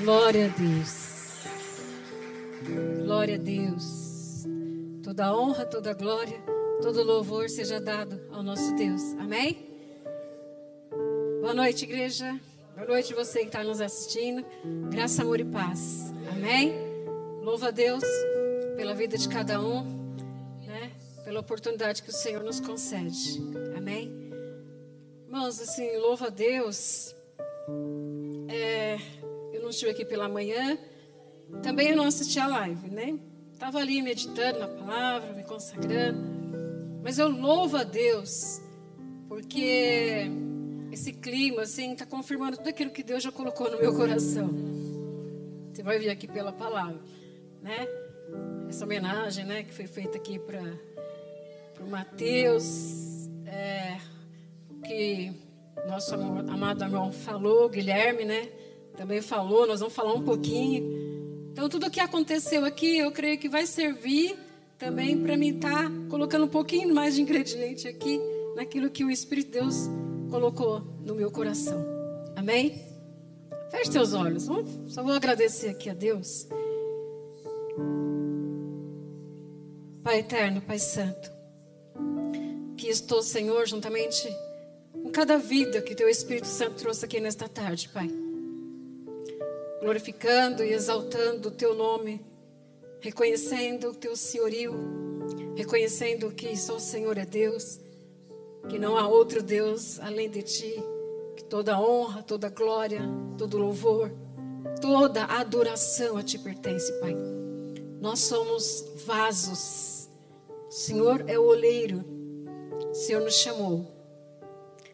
Glória a Deus. Glória a Deus. Toda honra, toda glória, todo louvor seja dado ao nosso Deus. Amém? Boa noite, igreja. Boa noite, você que está nos assistindo. Graça, amor e paz. Amém? Louva a Deus pela vida de cada um, né? Pela oportunidade que o Senhor nos concede. Amém? Irmãos, assim, louva a Deus. Estive aqui pela manhã. Também eu não assisti a live, né? Estava ali meditando na palavra, me consagrando. Mas eu louvo a Deus, porque esse clima, assim, está confirmando tudo aquilo que Deus já colocou no meu coração. Você vai ver aqui pela palavra, né? Essa homenagem, né, que foi feita aqui para o Mateus, é, que nosso amado irmão falou, Guilherme, né? Também falou, nós vamos falar um pouquinho. Então, tudo o que aconteceu aqui, eu creio que vai servir também para mim estar tá colocando um pouquinho mais de ingrediente aqui naquilo que o Espírito de Deus colocou no meu coração. Amém? Feche seus olhos. Só vou agradecer aqui a Deus. Pai eterno, Pai santo, que estou, Senhor, juntamente com cada vida que teu Espírito Santo trouxe aqui nesta tarde, Pai. Glorificando e exaltando o teu nome, reconhecendo o teu senhorio, reconhecendo que só o Senhor é Deus, que não há outro Deus além de ti, que toda honra, toda glória, todo louvor, toda adoração a ti pertence, Pai. Nós somos vasos. O Senhor é o oleiro. O Senhor nos chamou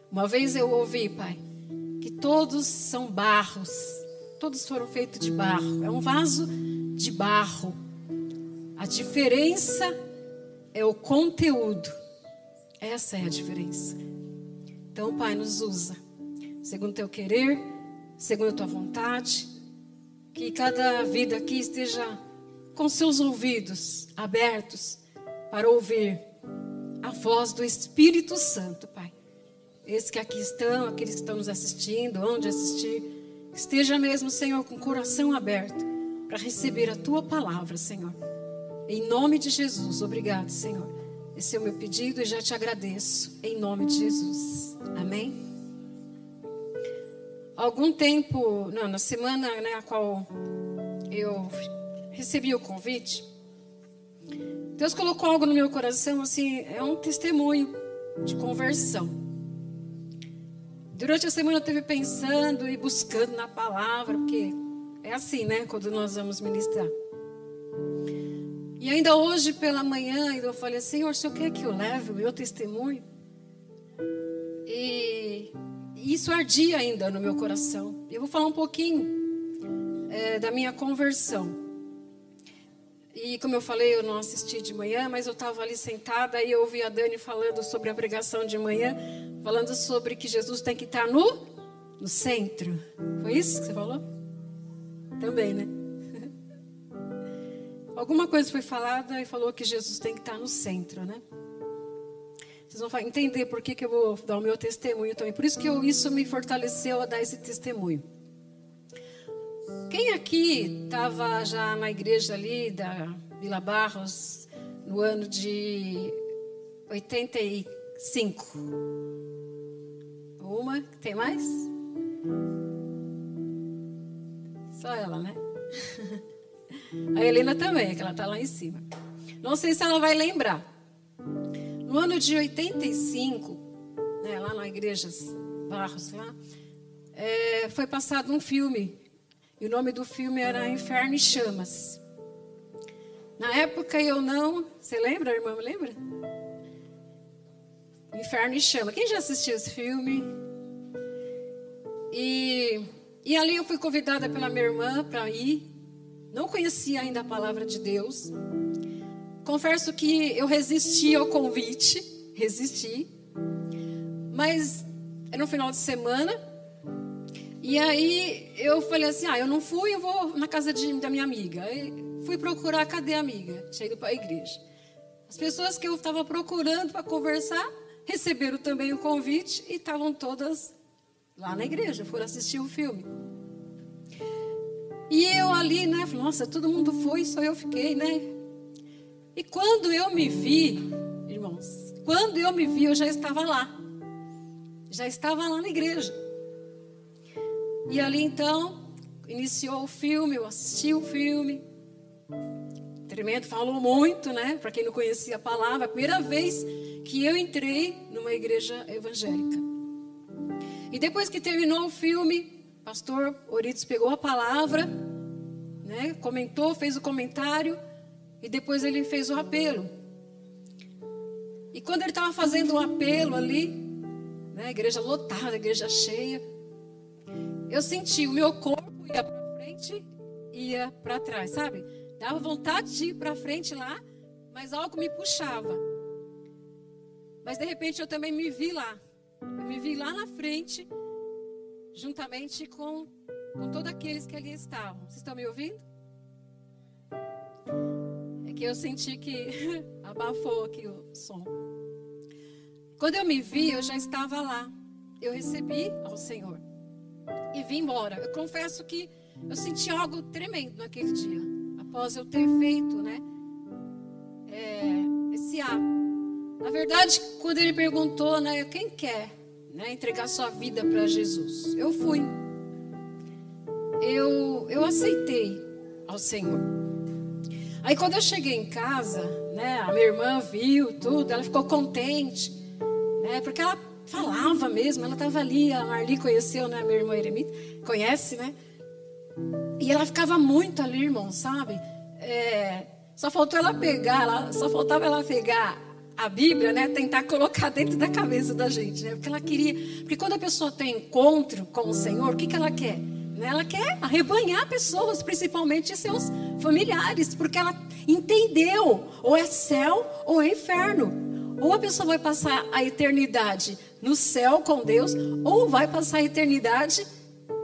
uma vez eu ouvi, Pai, que todos são barros, todos foram feitos de barro. É um vaso de barro. A diferença é o conteúdo. Essa é a diferença. Então, Pai, nos usa, segundo teu querer, segundo a tua vontade, que cada vida aqui esteja com seus ouvidos abertos para ouvir a voz do Espírito Santo, Pai. Esses que aqui estão, aqueles que estão nos assistindo, onde assistir, esteja mesmo, Senhor, com o coração aberto para receber a tua palavra, Senhor. Em nome de Jesus, obrigado, Senhor. Esse é o meu pedido e já te agradeço. Em nome de Jesus. Amém? Algum tempo, não, na semana né, a qual eu recebi o convite, Deus colocou algo no meu coração, assim, é um testemunho de conversão. Durante a semana eu esteve pensando e buscando na palavra, porque é assim, né? Quando nós vamos ministrar. E ainda hoje pela manhã, eu falei, Senhor, o Senhor quer que eu leve o meu testemunho? E isso ardia ainda no meu coração. Eu vou falar um pouquinho é, da minha conversão. E como eu falei, eu não assisti de manhã, mas eu estava ali sentada e eu ouvi a Dani falando sobre a pregação de manhã, falando sobre que Jesus tem que estar no, no centro. Foi isso que você falou? Também, né? Alguma coisa foi falada e falou que Jesus tem que estar no centro, né? Vocês vão entender por que, que eu vou dar o meu testemunho também. Por isso que eu, isso me fortaleceu a dar esse testemunho. Quem aqui estava já na igreja ali da Vila Barros no ano de 85? Uma? Tem mais? Só ela, né? A Helena também, que ela está lá em cima. Não sei se ela vai lembrar. No ano de 85, né, lá na igreja Barros, lá, é, foi passado um filme e o nome do filme era Inferno e Chamas. Na época eu não. Você lembra, irmã? Lembra? Inferno e Chama. Quem já assistiu esse filme? E, e ali eu fui convidada pela minha irmã para ir. Não conhecia ainda a palavra de Deus. Confesso que eu resisti ao convite. Resisti. Mas era no final de semana. E aí eu falei assim: ah, eu não fui, eu vou na casa de, da minha amiga. Aí fui procurar, cadê a amiga? Tinha ido para a igreja. As pessoas que eu estava procurando para conversar receberam também o convite e estavam todas lá na igreja, foram assistir o filme. E eu ali, né? Falei, nossa, todo mundo foi, só eu fiquei, né? E quando eu me vi, irmãos, quando eu me vi, eu já estava lá. Já estava lá na igreja. E ali então, iniciou o filme, eu assisti o filme. Tremendo, falou muito, né? Para quem não conhecia a palavra, a primeira vez que eu entrei numa igreja evangélica. E depois que terminou o filme, pastor Orides pegou a palavra, né? Comentou, fez o comentário e depois ele fez o apelo. E quando ele estava fazendo o apelo ali, né, igreja lotada, igreja cheia, eu senti o meu corpo ia para frente, ia para trás, sabe? Dava vontade de ir para frente lá, mas algo me puxava. Mas de repente eu também me vi lá. Eu me vi lá na frente, juntamente com, com todos aqueles que ali estavam. Vocês estão me ouvindo? É que eu senti que abafou aqui o som. Quando eu me vi, eu já estava lá. Eu recebi ao Senhor e vim embora. Eu confesso que eu senti algo tremendo naquele dia, após eu ter feito, né, é, esse ato. Na verdade, quando ele perguntou, né, quem quer, né, entregar sua vida para Jesus, eu fui. Eu, eu aceitei ao Senhor. Aí quando eu cheguei em casa, né, a minha irmã viu tudo, ela ficou contente, né, porque ela falava mesmo, ela estava ali, a Marli conheceu, né, minha irmã Eremita, conhece, né? E ela ficava muito ali, irmão, sabe? É, só faltou ela pegar, ela, só faltava ela pegar a Bíblia, né? Tentar colocar dentro da cabeça da gente, né? Porque ela queria. Porque quando a pessoa tem encontro com o Senhor, o que, que ela quer? Né? Ela quer arrebanhar pessoas, principalmente seus familiares, porque ela entendeu: ou é céu ou é inferno. Ou a pessoa vai passar a eternidade no céu com Deus, ou vai passar a eternidade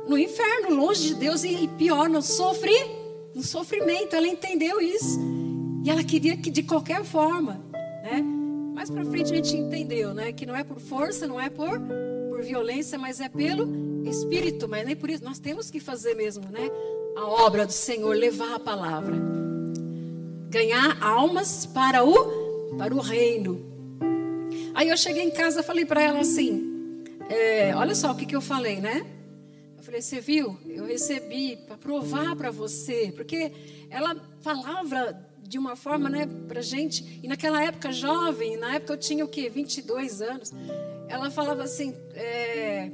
no inferno, longe de Deus, e pior, no sofrer, no sofrimento. Ela entendeu isso. E ela queria que de qualquer forma, né? Mais para frente a gente entendeu, né? Que não é por força, não é por, por violência, mas é pelo Espírito. Mas nem por isso. Nós temos que fazer mesmo, né? A obra do Senhor, levar a palavra. Ganhar almas para o, para o reino. Aí eu cheguei em casa e falei para ela assim: é, olha só o que, que eu falei, né? Eu falei, você viu? Eu recebi para provar para você, porque ela falava de uma forma, né, para gente, e naquela época jovem, na época eu tinha o quê? 22 anos. Ela falava assim, é,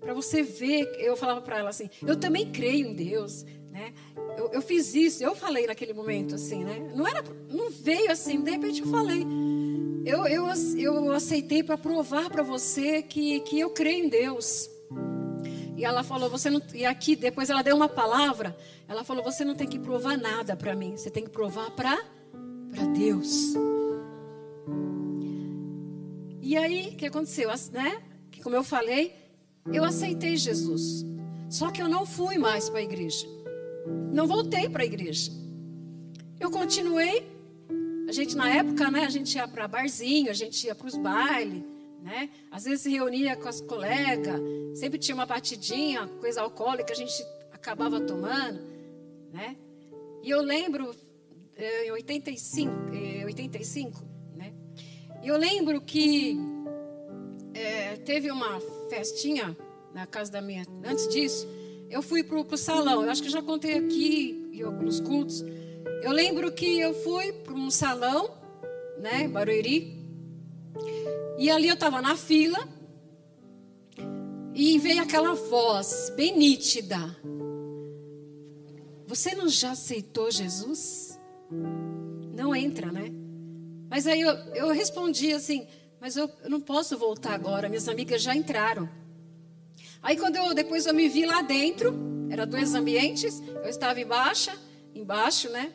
para você ver, eu falava para ela assim, eu também creio em Deus, né? Eu, eu, fiz isso, eu falei naquele momento assim, né? Não era, não veio assim, de repente eu falei. Eu, eu, eu aceitei para provar para você que, que eu creio em Deus. E ela falou, você não. E aqui, depois ela deu uma palavra. Ela falou, você não tem que provar nada para mim. Você tem que provar para Deus. E aí, o que aconteceu? Né? Que como eu falei, eu aceitei Jesus. Só que eu não fui mais para a igreja. Não voltei para a igreja. Eu continuei a gente, na época, né, a gente ia para barzinho, a gente ia para os bailes, né? Às vezes se reunia com as colegas, sempre tinha uma batidinha, coisa alcoólica, a gente acabava tomando, né? E eu lembro, eh, em 85, 85 eh, né? E eu lembro que é, teve uma festinha na casa da minha. Antes disso, eu fui para o salão. Eu acho que já contei aqui em alguns cultos. Eu lembro que eu fui para um salão, né, Barueri, e ali eu estava na fila, e veio aquela voz bem nítida. Você não já aceitou Jesus? Não entra, né? Mas aí eu, eu respondi assim, mas eu, eu não posso voltar agora, minhas amigas já entraram. Aí quando eu depois eu me vi lá dentro, era dois ambientes, eu estava embaixo, embaixo, né?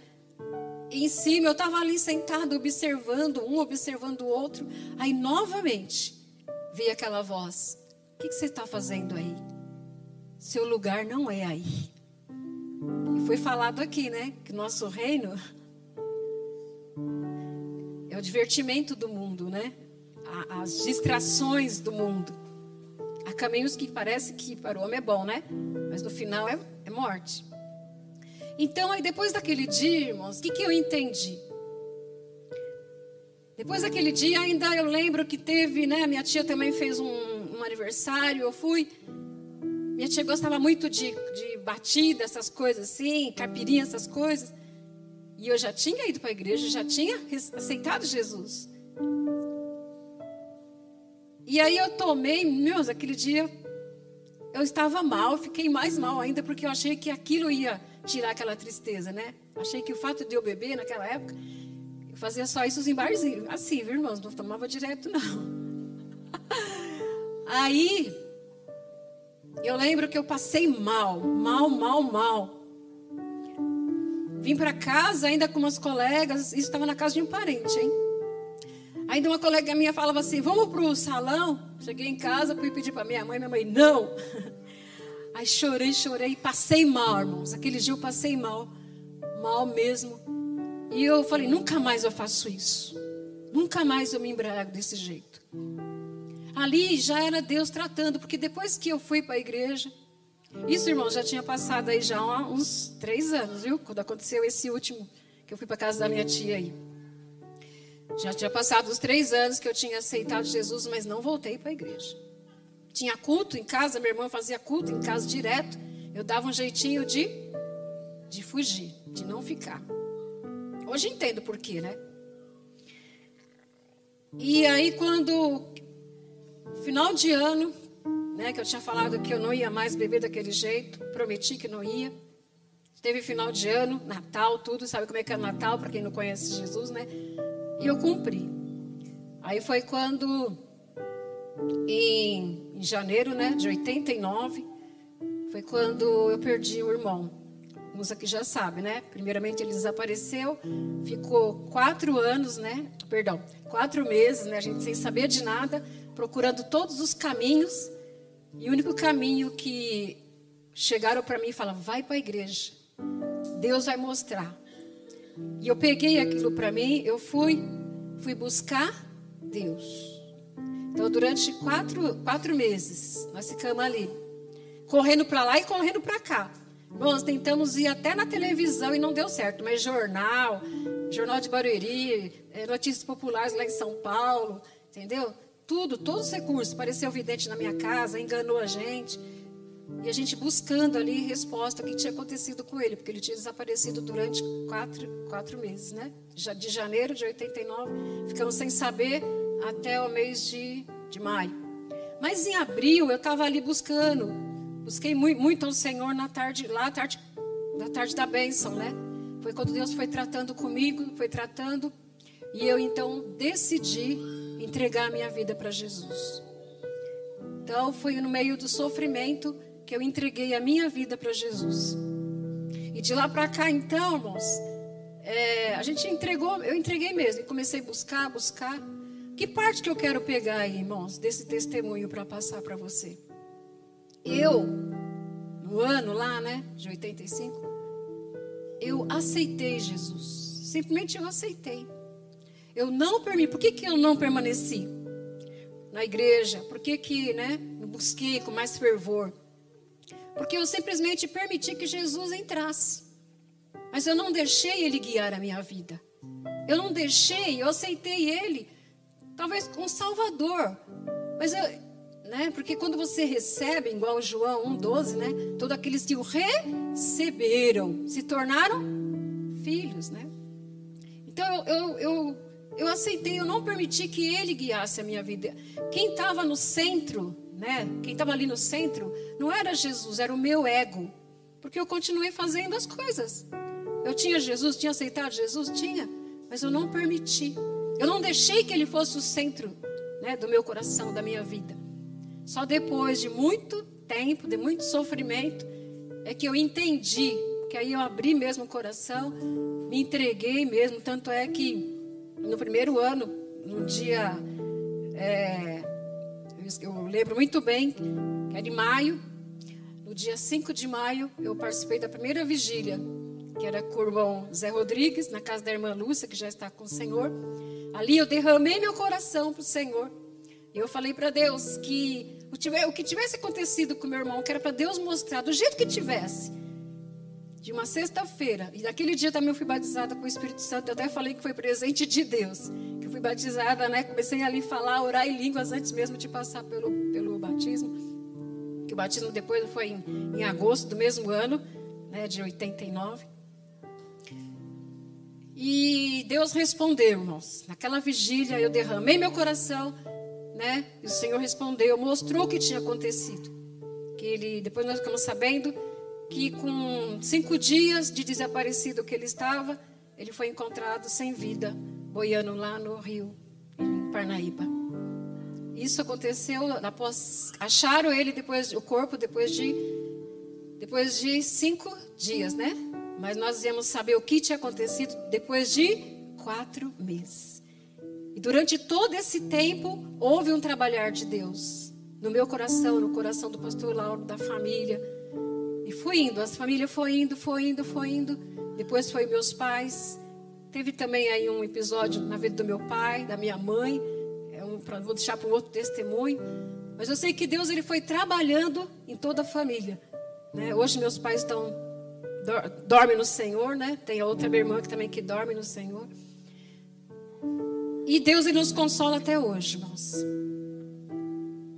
em cima, eu estava ali sentado observando, um observando o outro. Aí novamente veio aquela voz: O que, que você está fazendo aí? Seu lugar não é aí. E foi falado aqui, né? Que nosso reino é o divertimento do mundo, né? As distrações do mundo. Há caminhos que parece que para o homem é bom, né? Mas no final é, é morte. Então, aí depois daquele dia, irmãos, o que, que eu entendi? Depois daquele dia, ainda eu lembro que teve, né? Minha tia também fez um, um aniversário, eu fui. Minha tia gostava muito de, de batida, essas coisas assim, capirinha, essas coisas. E eu já tinha ido para a igreja, já tinha aceitado Jesus. E aí eu tomei, meus, aquele dia eu estava mal, fiquei mais mal ainda, porque eu achei que aquilo ia tirar aquela tristeza, né? Achei que o fato de eu beber naquela época, eu fazia só isso em barzinhos, assim, viu, irmãos? Não tomava direto, não. Aí, eu lembro que eu passei mal, mal, mal, mal. Vim para casa ainda com umas colegas, isso estava na casa de um parente, hein? Ainda uma colega minha falava assim: vamos para o salão. Cheguei em casa, fui pedir para minha mãe, minha mãe, não. Aí chorei, chorei, passei mal, irmãos. Aquele dia eu passei mal, mal mesmo. E eu falei: nunca mais eu faço isso. Nunca mais eu me embriago desse jeito. Ali já era Deus tratando, porque depois que eu fui para a igreja, isso, irmão, já tinha passado aí já uns três anos, viu? Quando aconteceu esse último, que eu fui para casa da minha tia aí. Já tinha passado os três anos que eu tinha aceitado Jesus, mas não voltei para a igreja. Tinha culto em casa, minha irmã fazia culto em casa direto. Eu dava um jeitinho de, de fugir, de não ficar. Hoje entendo por quê, né? E aí, quando, final de ano, né, que eu tinha falado que eu não ia mais beber daquele jeito, prometi que não ia. Teve final de ano, Natal, tudo, sabe como é que é Natal, para quem não conhece Jesus, né? E eu cumpri. Aí foi quando, em, em janeiro né, de 89, foi quando eu perdi o irmão. Uns aqui já sabe, né? Primeiramente ele desapareceu, ficou quatro anos, né? Perdão, quatro meses, né? A gente sem saber de nada, procurando todos os caminhos. E o único caminho que chegaram para mim e falaram: vai para a igreja. Deus vai mostrar. E eu peguei aquilo para mim, eu fui, fui buscar Deus. Então, durante quatro, quatro meses, nós ficamos ali, correndo para lá e correndo para cá. Nós tentamos ir até na televisão e não deu certo, mas jornal, jornal de Barueri, eh, notícias populares lá em São Paulo, entendeu? Tudo, todos os recursos. Apareceu vidente na minha casa, enganou a gente. E a gente buscando ali resposta ao que tinha acontecido com ele, porque ele tinha desaparecido durante quatro, quatro meses, né? De janeiro de 89, ficamos sem saber até o mês de, de maio. Mas em abril eu estava ali buscando, busquei muito, muito ao Senhor na tarde, lá tarde, na tarde da bênção, né? Foi quando Deus foi tratando comigo, foi tratando, e eu então decidi entregar a minha vida para Jesus. Então foi no meio do sofrimento que eu entreguei a minha vida para Jesus. E de lá para cá, então, irmãos, é, a gente entregou, eu entreguei mesmo, e comecei a buscar, buscar. Que parte que eu quero pegar aí, irmãos, desse testemunho para passar para você? Eu, no ano lá, né, de 85, eu aceitei Jesus. Simplesmente eu aceitei. Eu não permiti. Por que, que eu não permaneci na igreja? Por que, que né, busquei com mais fervor? Porque eu simplesmente permiti que Jesus entrasse. Mas eu não deixei ele guiar a minha vida. Eu não deixei, eu aceitei ele, talvez com um Salvador. Mas eu, né? Porque quando você recebe, igual João 1,12, né? Todos aqueles que o receberam se tornaram filhos, né? Então eu, eu, eu, eu aceitei, eu não permiti que ele guiasse a minha vida. Quem estava no centro né? Quem estava ali no centro não era Jesus, era o meu ego. Porque eu continuei fazendo as coisas. Eu tinha Jesus, tinha aceitado Jesus? Tinha. Mas eu não permiti. Eu não deixei que ele fosse o centro né, do meu coração, da minha vida. Só depois de muito tempo, de muito sofrimento, é que eu entendi. Que aí eu abri mesmo o coração, me entreguei mesmo. Tanto é que no primeiro ano, no dia. É, eu lembro muito bem, que era em maio. No dia 5 de maio, eu participei da primeira vigília, que era com o irmão Zé Rodrigues, na casa da irmã Lúcia, que já está com o Senhor. Ali eu derramei meu coração para o Senhor. E eu falei para Deus que o, que tivesse acontecido com meu irmão, que era para Deus mostrar, do jeito que tivesse, de uma sexta-feira. E naquele dia também eu fui batizada com o Espírito Santo. Eu até falei que foi presente de Deus. Fui batizada, né? Comecei ali a falar, orar em línguas antes mesmo de passar pelo, pelo batismo. Que o batismo depois foi em, em agosto do mesmo ano, né? De 89. E Deus respondeu, irmãos. Naquela vigília eu derramei meu coração, né? E o Senhor respondeu, mostrou o que tinha acontecido. Que ele, depois nós ficamos sabendo que com cinco dias de desaparecido que ele estava, ele foi encontrado sem vida, boiando lá no rio, em Parnaíba. Isso aconteceu após acharam ele depois o corpo depois de depois de cinco dias, né? Mas nós íamos saber o que tinha acontecido depois de quatro meses. E durante todo esse tempo houve um trabalhar de Deus no meu coração, no coração do pastor Lauro, da família e foi indo, as famílias foi indo, foi indo, foi indo. Depois foi meus pais. Teve também aí um episódio na vida do meu pai, da minha mãe. É um, vou deixar para um outro testemunho. Mas eu sei que Deus ele foi trabalhando em toda a família. Né? Hoje meus pais estão dormem no Senhor, né? Tem a outra minha irmã que também que dorme no Senhor. E Deus ele nos consola até hoje, irmãos.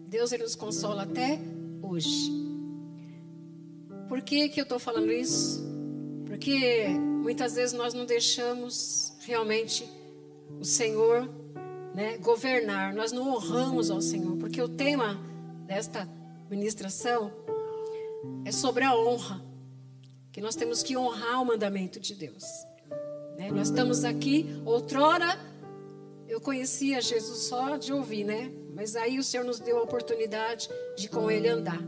Deus ele nos consola até hoje. Por que, que eu estou falando isso? Porque muitas vezes nós não deixamos realmente o Senhor né, governar, nós não honramos ao Senhor, porque o tema desta ministração é sobre a honra, que nós temos que honrar o mandamento de Deus. Né? Nós estamos aqui, outrora eu conhecia Jesus só de ouvir, né? Mas aí o Senhor nos deu a oportunidade de com Ele andar.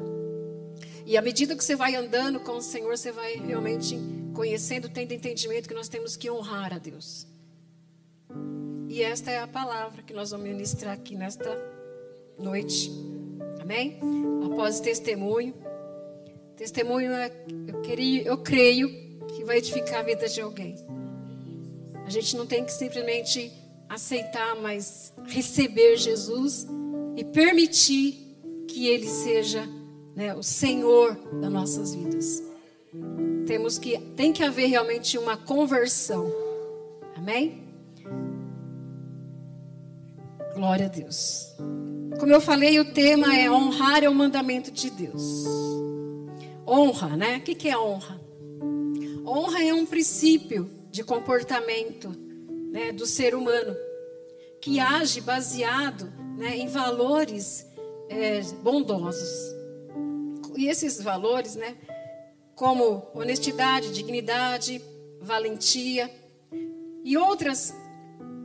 E à medida que você vai andando com o Senhor, você vai realmente conhecendo, tendo entendimento que nós temos que honrar a Deus. E esta é a palavra que nós vamos ministrar aqui nesta noite. Amém? Após o testemunho. Testemunho, é, eu, queria, eu creio que vai edificar a vida de alguém. A gente não tem que simplesmente aceitar, mas receber Jesus e permitir que Ele seja né, o Senhor das nossas vidas. Temos que tem que haver realmente uma conversão. Amém? Glória a Deus. Como eu falei, o tema é honrar é o mandamento de Deus. Honra, né? O que é honra? Honra é um princípio de comportamento né, do ser humano que age baseado né, em valores é, bondosos e esses valores, né? Como honestidade, dignidade, valentia e outras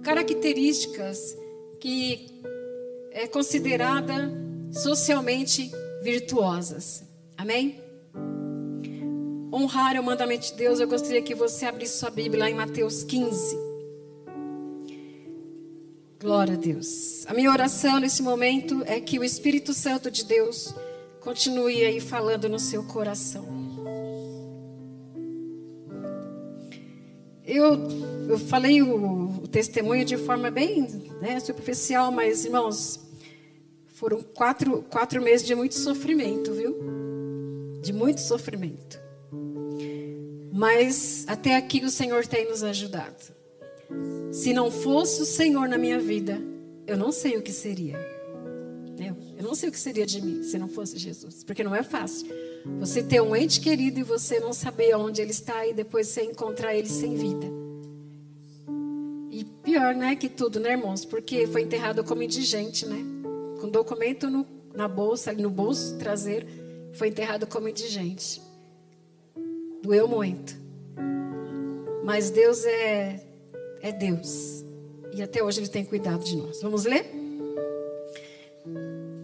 características que é considerada socialmente virtuosas. Amém? Honrar o mandamento de Deus. Eu gostaria que você abrisse sua Bíblia lá em Mateus 15. Glória a Deus. A minha oração nesse momento é que o Espírito Santo de Deus Continue aí falando no seu coração. Eu, eu falei o, o testemunho de forma bem né, superficial, mas, irmãos, foram quatro, quatro meses de muito sofrimento, viu? De muito sofrimento. Mas até aqui o Senhor tem nos ajudado. Se não fosse o Senhor na minha vida, eu não sei o que seria. Eu não sei o que seria de mim se não fosse Jesus, porque não é fácil. Você ter um ente querido e você não saber onde ele está e depois você encontrar ele sem vida. E pior, né, que tudo, né, irmãos? Porque foi enterrado como indigente, né? Com documento no, na bolsa, ali no bolso traseiro, foi enterrado como indigente. Doeu muito. Mas Deus é é Deus. E até hoje ele tem cuidado de nós. Vamos ler?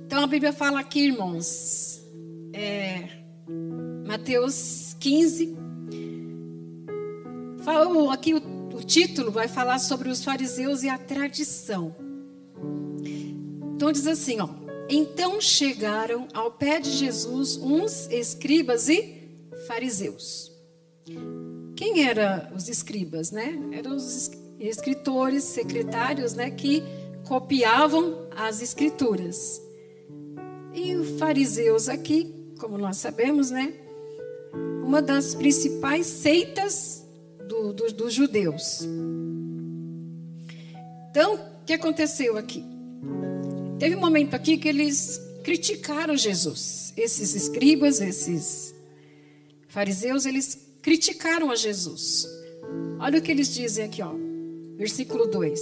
Então a Bíblia fala aqui, irmãos, é, Mateus 15. Falou aqui o, o título vai falar sobre os fariseus e a tradição. Então diz assim, ó. Então chegaram ao pé de Jesus uns escribas e fariseus. Quem eram os escribas, né? Eram os escritores, secretários, né, que copiavam as escrituras. E os fariseus aqui, como nós sabemos, né? Uma das principais seitas do, do, dos judeus. Então, o que aconteceu aqui? Teve um momento aqui que eles criticaram Jesus. Esses escribas, esses fariseus, eles criticaram a Jesus. Olha o que eles dizem aqui, ó. Versículo 2.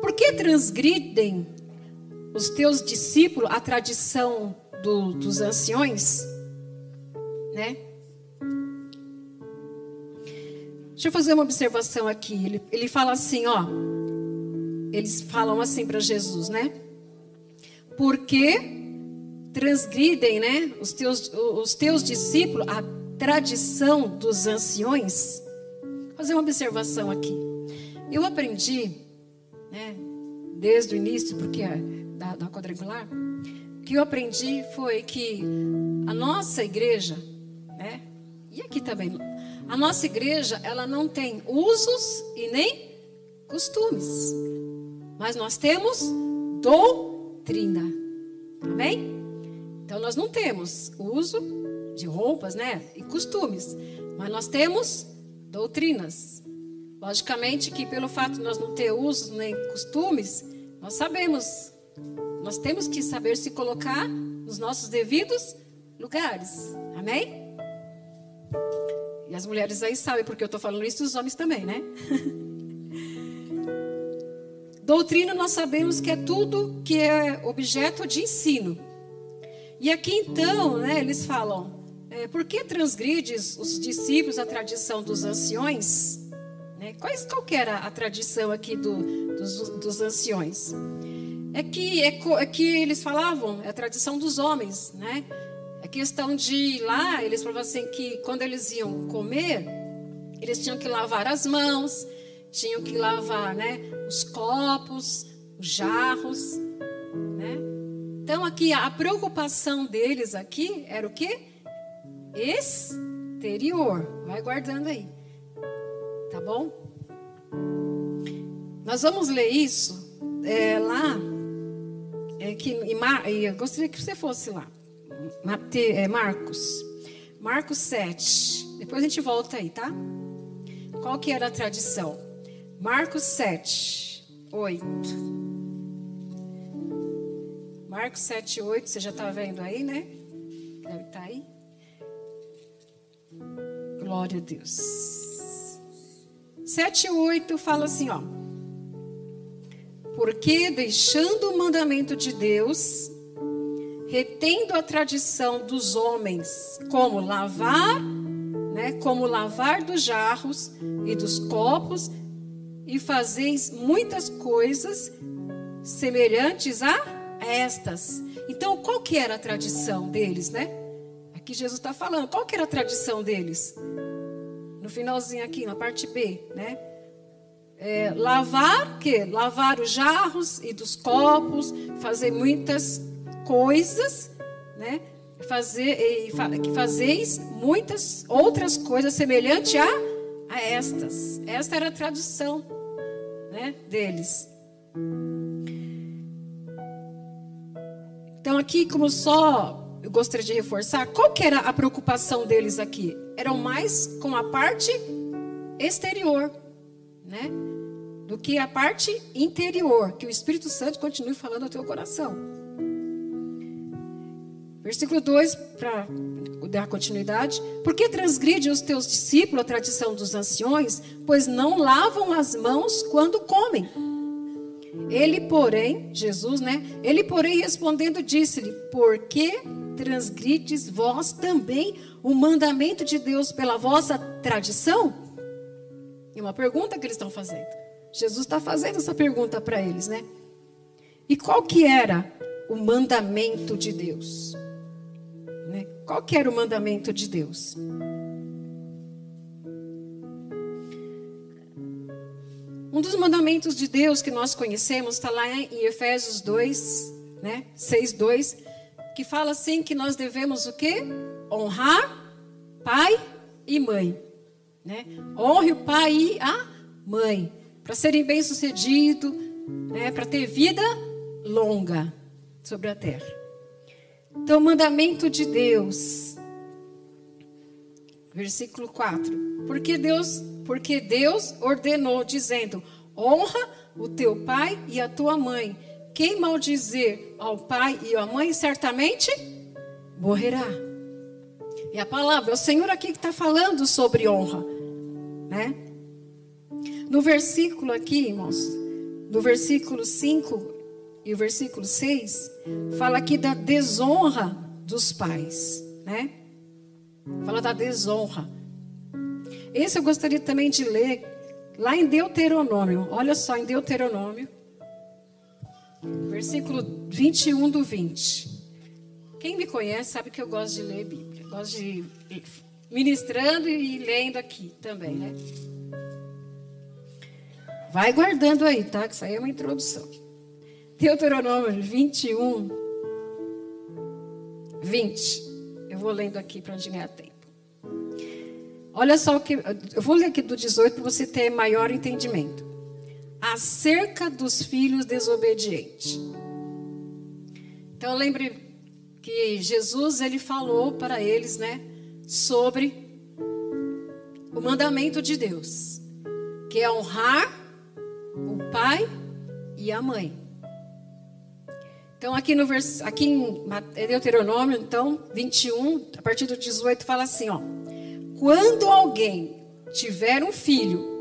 Por que transgridem os teus discípulos a tradição do, dos anciões? Né? Deixa eu fazer uma observação aqui. Ele, ele fala assim, ó. Eles falam assim para Jesus, né? Porque transgridem, né? Os teus, os teus discípulos a tradição dos anciões. Vou fazer uma observação aqui. Eu aprendi, né? Desde o início, porque é da, da quadrangular, o que eu aprendi foi que a nossa igreja, né? E aqui também a nossa igreja, ela não tem usos e nem costumes. Mas nós temos doutrina. Amém? Então nós não temos uso de roupas, né? E costumes. Mas nós temos doutrinas. Logicamente que pelo fato de nós não ter usos nem costumes, nós sabemos, nós temos que saber se colocar nos nossos devidos lugares. Amém? As mulheres aí sabem porque eu estou falando isso, os homens também, né? Doutrina nós sabemos que é tudo que é objeto de ensino. E aqui então, né, eles falam, é, por que transgrides os discípulos a tradição dos anciões? Né, quais, qual era a tradição aqui do, dos, dos anciões? É que, é, é que eles falavam, é a tradição dos homens, né? É questão de lá, eles falavam assim que quando eles iam comer, eles tinham que lavar as mãos, tinham que lavar, né, os copos, os jarros, né? Então aqui a preocupação deles aqui era o quê? Exterior. Vai guardando aí. Tá bom? Nós vamos ler isso é, lá. É que, eu gostaria que você fosse lá. É, Marcos. Marcos 7. Depois a gente volta aí, tá? Qual que era a tradição? Marcos 7, 8. Marcos 7, 8. Você já está vendo aí, né? Deve estar tá aí. Glória a Deus. 7, 8 fala assim, ó. Porque deixando o mandamento de Deus retendo a tradição dos homens, como lavar, né, como lavar dos jarros e dos copos, e fazeis muitas coisas semelhantes a estas. Então, qual que era a tradição deles, né? Aqui Jesus está falando, qual que era a tradição deles? No finalzinho aqui, na parte B, né? É, lavar, que? Lavar os jarros e dos copos, fazer muitas coisas, né? Fazer, que fazeis muitas outras coisas semelhantes a, a estas. Esta era a tradução né, deles. Então aqui, como só eu gostaria de reforçar, qual que era a preocupação deles aqui? Eram mais com a parte exterior, né? Do que a parte interior, que o Espírito Santo continue falando ao teu coração. Versículo 2, para dar continuidade. Por que transgride os teus discípulos a tradição dos anciões, pois não lavam as mãos quando comem? Ele, porém, Jesus, né? Ele, porém, respondendo, disse-lhe: Por que transgrides vós também o mandamento de Deus pela vossa tradição? É uma pergunta que eles estão fazendo. Jesus está fazendo essa pergunta para eles, né? E qual que era o mandamento de Deus? Qual que era o mandamento de Deus? Um dos mandamentos de Deus que nós conhecemos está lá em Efésios 2, né? 6, 2, que fala assim que nós devemos o quê? Honrar pai e mãe. Né? Honre o pai e a mãe. Para serem bem-sucedidos, né? para ter vida longa sobre a terra. Então, mandamento de Deus. versículo 4. Porque Deus, porque Deus ordenou dizendo: Honra o teu pai e a tua mãe. Quem maldizer ao pai e à mãe certamente morrerá. E a palavra, o Senhor aqui que está falando sobre honra, né? No versículo aqui, irmãos, no versículo 5 e o versículo 6, fala aqui da desonra dos pais, né? Fala da desonra. Esse eu gostaria também de ler lá em Deuteronômio. Olha só, em Deuteronômio, versículo 21 do 20. Quem me conhece sabe que eu gosto de ler Bíblia. Gosto de ministrando e lendo aqui também, né? Vai guardando aí, tá? Que isso aí é uma introdução. Deuteronômio 21, 20. Eu vou lendo aqui para onde ganhar tempo. Olha só o que. Eu vou ler aqui do 18 para você ter maior entendimento. Acerca dos filhos desobedientes. Então lembre que Jesus ele falou para eles, né, sobre o mandamento de Deus, que é honrar o pai e a mãe. Então, aqui, no vers... aqui em Deuteronômio, então, 21, a partir do 18, fala assim: ó. Quando alguém tiver um filho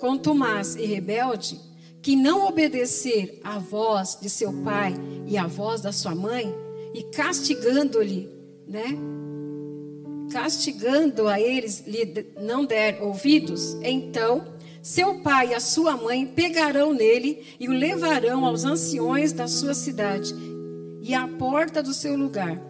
contumaz e rebelde, que não obedecer à voz de seu pai e à voz da sua mãe, e castigando-lhe, né? Castigando a eles, lhe não der ouvidos, então seu pai e a sua mãe pegarão nele e o levarão aos anciões da sua cidade e à porta do seu lugar.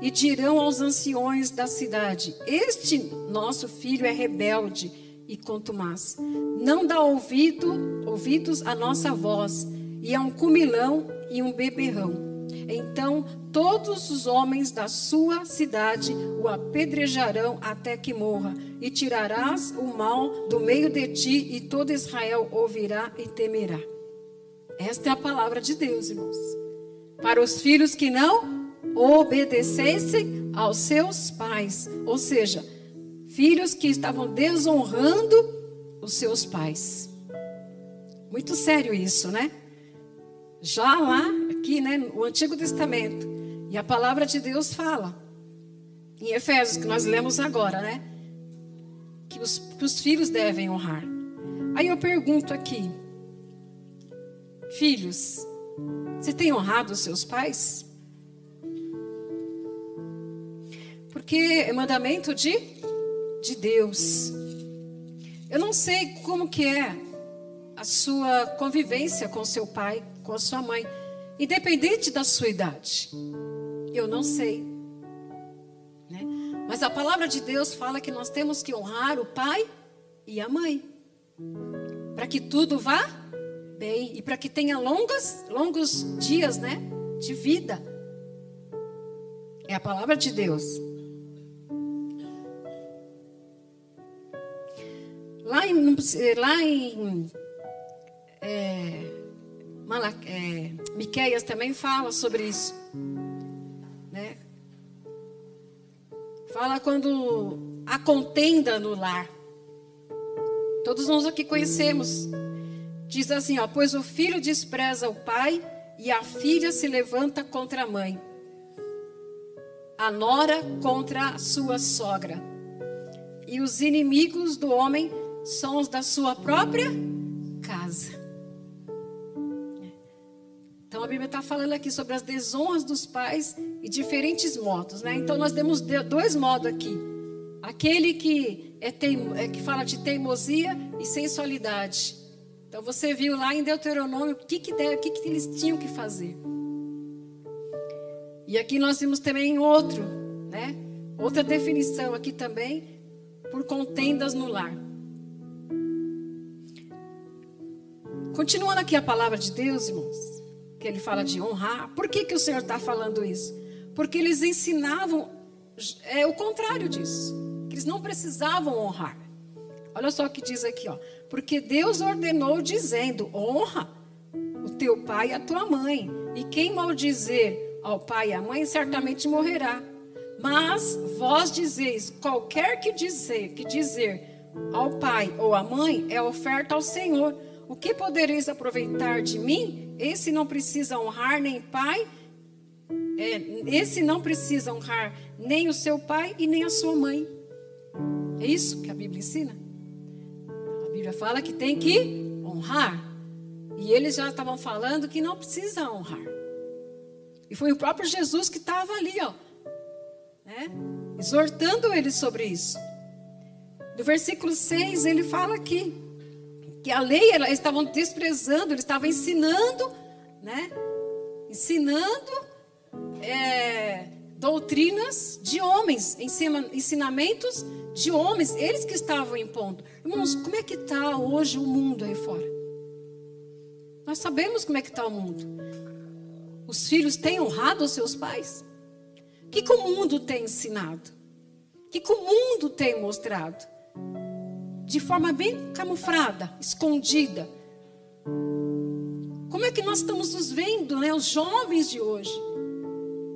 E dirão aos anciões da cidade: Este nosso filho é rebelde e contumaz. Não dá ouvido, ouvidos à nossa voz, e é um cumilão e um beberrão. Então todos os homens da sua cidade o apedrejarão até que morra, e tirarás o mal do meio de ti, e todo Israel ouvirá e temerá. Esta é a palavra de Deus, irmãos. Para os filhos que não obedecessem aos seus pais, ou seja, filhos que estavam desonrando os seus pais. Muito sério isso, né? Já lá, aqui, né, no Antigo Testamento, e a palavra de Deus fala, em Efésios, que nós lemos agora, né? Que os, que os filhos devem honrar. Aí eu pergunto aqui, filhos, você tem honrado os seus pais? Porque é mandamento de, de Deus. Eu não sei como que é a sua convivência com seu pai, com a sua mãe, independente da sua idade. Eu não sei. Né? Mas a palavra de Deus fala que nós temos que honrar o pai e a mãe. Para que tudo vá bem e para que tenha longas, longos dias, né, de vida. É a palavra de Deus. Lá em, lá em é, É, Miqueias também fala sobre isso. Né? Fala quando há contenda no lar. Todos nós aqui conhecemos. Diz assim, ó, pois o filho despreza o pai e a filha se levanta contra a mãe. A nora contra a sua sogra. E os inimigos do homem são os da sua própria casa. Então a Bíblia está falando aqui sobre as desonras dos pais e diferentes modos, né? Então nós temos dois modos aqui. Aquele que é, teim, é que fala de teimosia e sensualidade. Então você viu lá em Deuteronômio o que que, deve, o que, que eles tinham que fazer. E aqui nós vimos também outro, né? Outra definição aqui também por contendas no lar. Continuando aqui a palavra de Deus, irmãos, que ele fala de honrar. Por que, que o Senhor está falando isso? Porque eles ensinavam é, o contrário disso. Que eles não precisavam honrar. Olha só o que diz aqui, ó. Porque Deus ordenou dizendo: honra o teu pai e a tua mãe. E quem maldizer ao pai e à mãe certamente morrerá. Mas vós dizeis: qualquer que dizer, que dizer ao pai ou à mãe é oferta ao Senhor. O que podereis aproveitar de mim? Esse não precisa honrar nem pai, é, esse não precisa honrar nem o seu pai e nem a sua mãe. É isso que a Bíblia ensina. A Bíblia fala que tem que honrar. E eles já estavam falando que não precisa honrar. E foi o próprio Jesus que estava ali, ó, né? exortando eles sobre isso. No versículo 6, ele fala aqui que a lei, eles estavam desprezando, eles estavam ensinando, né? Ensinando é, doutrinas de homens, ensinamentos de homens, eles que estavam impondo. Irmãos, como é que está hoje o mundo aí fora? Nós sabemos como é que está o mundo. Os filhos têm honrado os seus pais? O que, que o mundo tem ensinado? O que, que o mundo tem mostrado? De forma bem camuflada, escondida. Como é que nós estamos nos vendo, né? Os jovens de hoje,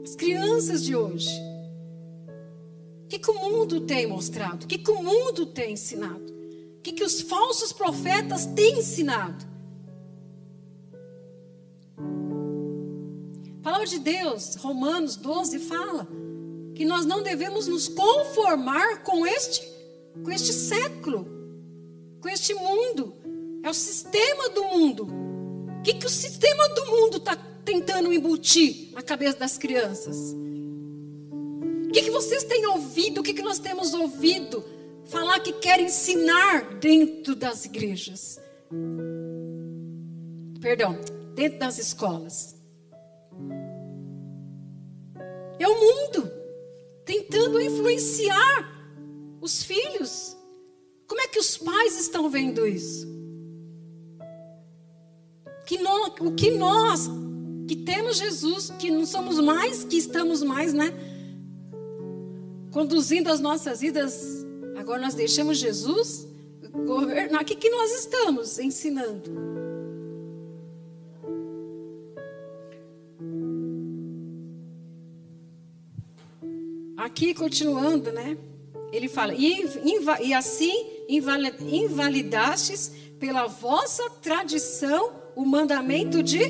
as crianças de hoje. O que, que o mundo tem mostrado? O que, que o mundo tem ensinado? O que, que os falsos profetas têm ensinado? A palavra de Deus, Romanos 12, fala que nós não devemos nos conformar com este, com este século, com este mundo. É o sistema do mundo. O que, que o sistema do mundo está tentando embutir na cabeça das crianças? O que, que vocês têm ouvido? O que, que nós temos ouvido? Falar que quer ensinar dentro das igrejas. Perdão, dentro das escolas. É o mundo tentando influenciar os filhos. Como é que os pais estão vendo isso? Que nós, o que nós, que temos Jesus, que não somos mais, que estamos mais, né? Conduzindo as nossas vidas, agora nós deixamos Jesus governar. O que, que nós estamos ensinando? Aqui, continuando, né? Ele fala: E, e assim invalidastes pela vossa tradição o mandamento de,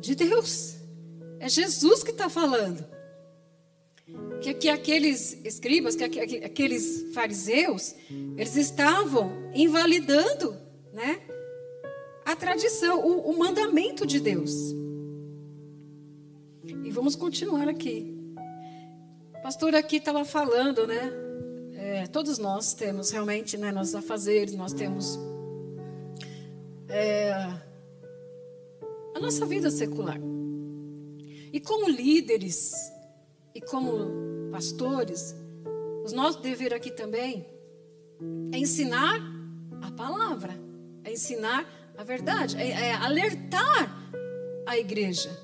de Deus. É Jesus que está falando. Que, que aqueles escribas, que aqueles fariseus, eles estavam invalidando, né? A tradição, o, o mandamento de Deus. E vamos continuar aqui. O pastor aqui estava falando, né? É, todos nós temos realmente né, nossos afazeres, nós temos é, a nossa vida secular. E como líderes e como pastores, o nosso dever aqui também é ensinar a palavra, é ensinar a verdade, é, é alertar a igreja.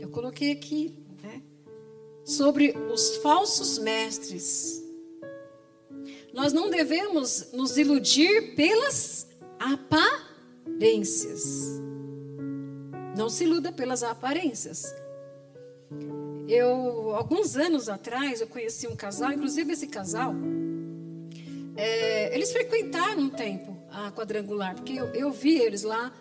Eu coloquei aqui sobre os falsos mestres. Nós não devemos nos iludir pelas aparências. Não se iluda pelas aparências. Eu, alguns anos atrás, eu conheci um casal, inclusive esse casal, é, eles frequentaram um tempo a quadrangular, porque eu, eu vi eles lá,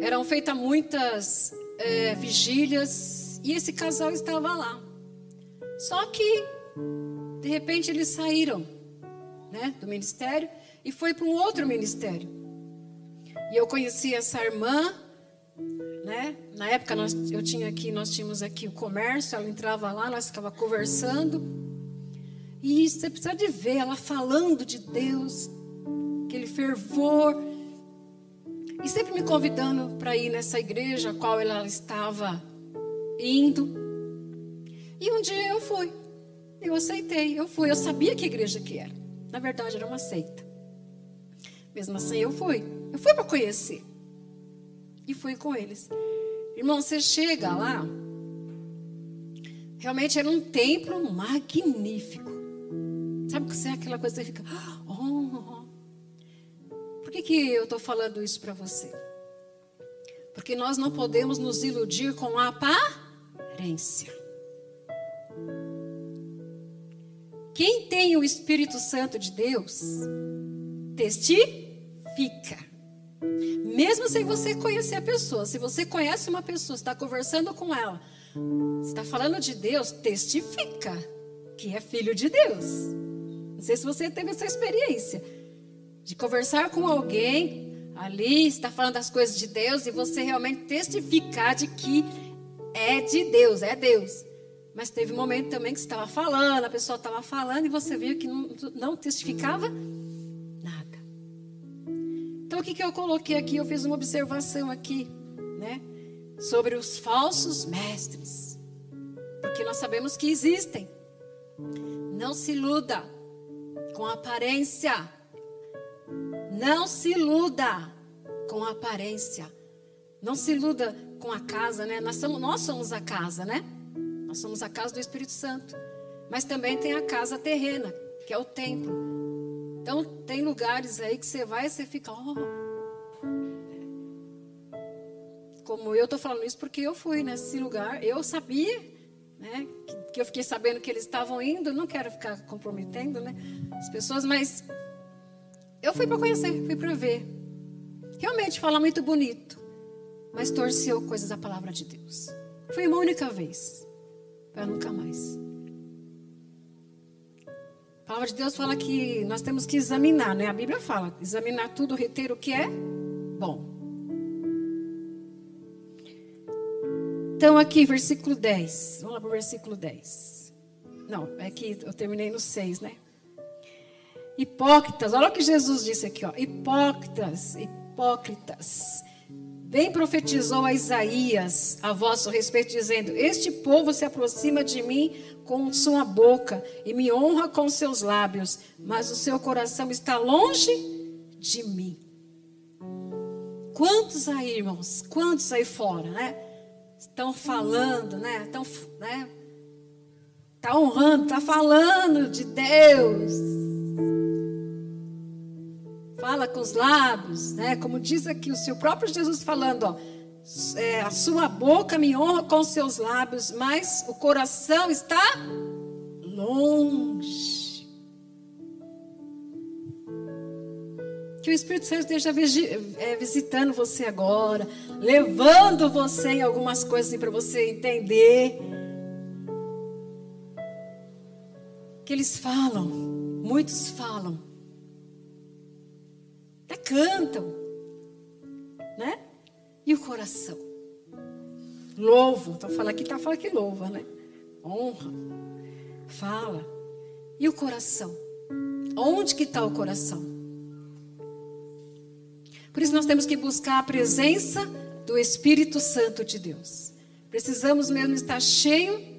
eram feitas muitas é, vigílias, e esse casal estava lá. Só que, de repente, eles saíram né, do ministério e foi para um outro ministério. E eu conheci essa irmã, né? Na época nós, eu tinha aqui, nós tínhamos aqui o comércio, ela entrava lá, nós ficava conversando. E você precisa de ver ela falando de Deus, aquele fervor. E sempre me convidando para ir nessa igreja a qual ela estava indo. E um dia eu fui. Eu aceitei, eu fui. Eu sabia que igreja que era. Na verdade, era uma seita. Mesmo assim, eu fui. Eu fui para conhecer. E fui com eles. Irmão, você chega lá. Realmente era um templo magnífico. Sabe que você é aquela coisa que fica. Oh, oh, oh. Por que, que eu estou falando isso para você? Porque nós não podemos nos iludir com a aparência. Quem tem o Espírito Santo de Deus, testifica. Mesmo sem você conhecer a pessoa, se você conhece uma pessoa, está conversando com ela, está falando de Deus, testifica que é filho de Deus. Não sei se você teve essa experiência de conversar com alguém ali, está falando das coisas de Deus e você realmente testificar de que é de Deus, é Deus. Mas teve um momento também que você estava falando, a pessoa estava falando e você viu que não, não testificava nada. Então o que, que eu coloquei aqui? Eu fiz uma observação aqui, né? Sobre os falsos mestres. Porque nós sabemos que existem. Não se iluda com aparência. Não se iluda com aparência. Não se iluda com a casa, né? Nós somos, nós somos a casa, né? Nós somos a casa do Espírito Santo. Mas também tem a casa terrena, que é o templo. Então, tem lugares aí que você vai e você fica, oh. Como eu estou falando isso porque eu fui nesse lugar, eu sabia, né, que, que eu fiquei sabendo que eles estavam indo, não quero ficar comprometendo, né, as pessoas, mas eu fui para conhecer, fui para ver. Realmente fala muito bonito, mas torceu coisas da palavra de Deus. Foi uma única vez para nunca mais. A palavra de Deus fala que nós temos que examinar, né? A Bíblia fala, examinar tudo, reter o que é bom. Então, aqui, versículo 10. Vamos lá para o versículo 10. Não, é que eu terminei no 6, né? Hipócritas, olha o que Jesus disse aqui, ó. Hipócritas, hipócritas. Bem profetizou a Isaías a vosso respeito, dizendo: Este povo se aproxima de mim com sua boca e me honra com seus lábios, mas o seu coração está longe de mim. Quantos aí, irmãos? Quantos aí fora, né? Estão falando, né? Estão, né? Tá honrando, tá falando de Deus fala com os lábios, né? Como diz aqui o seu próprio Jesus falando, ó, é, a sua boca me honra com seus lábios, mas o coração está longe. Que o Espírito Santo esteja é, visitando você agora, levando você em algumas coisas assim, para você entender. Que eles falam, muitos falam cantam, né? E o coração? Louvo, então fala aqui, tá falando que louva, né? Honra, fala. E o coração? Onde que está o coração? Por isso nós temos que buscar a presença do Espírito Santo de Deus. Precisamos mesmo estar cheio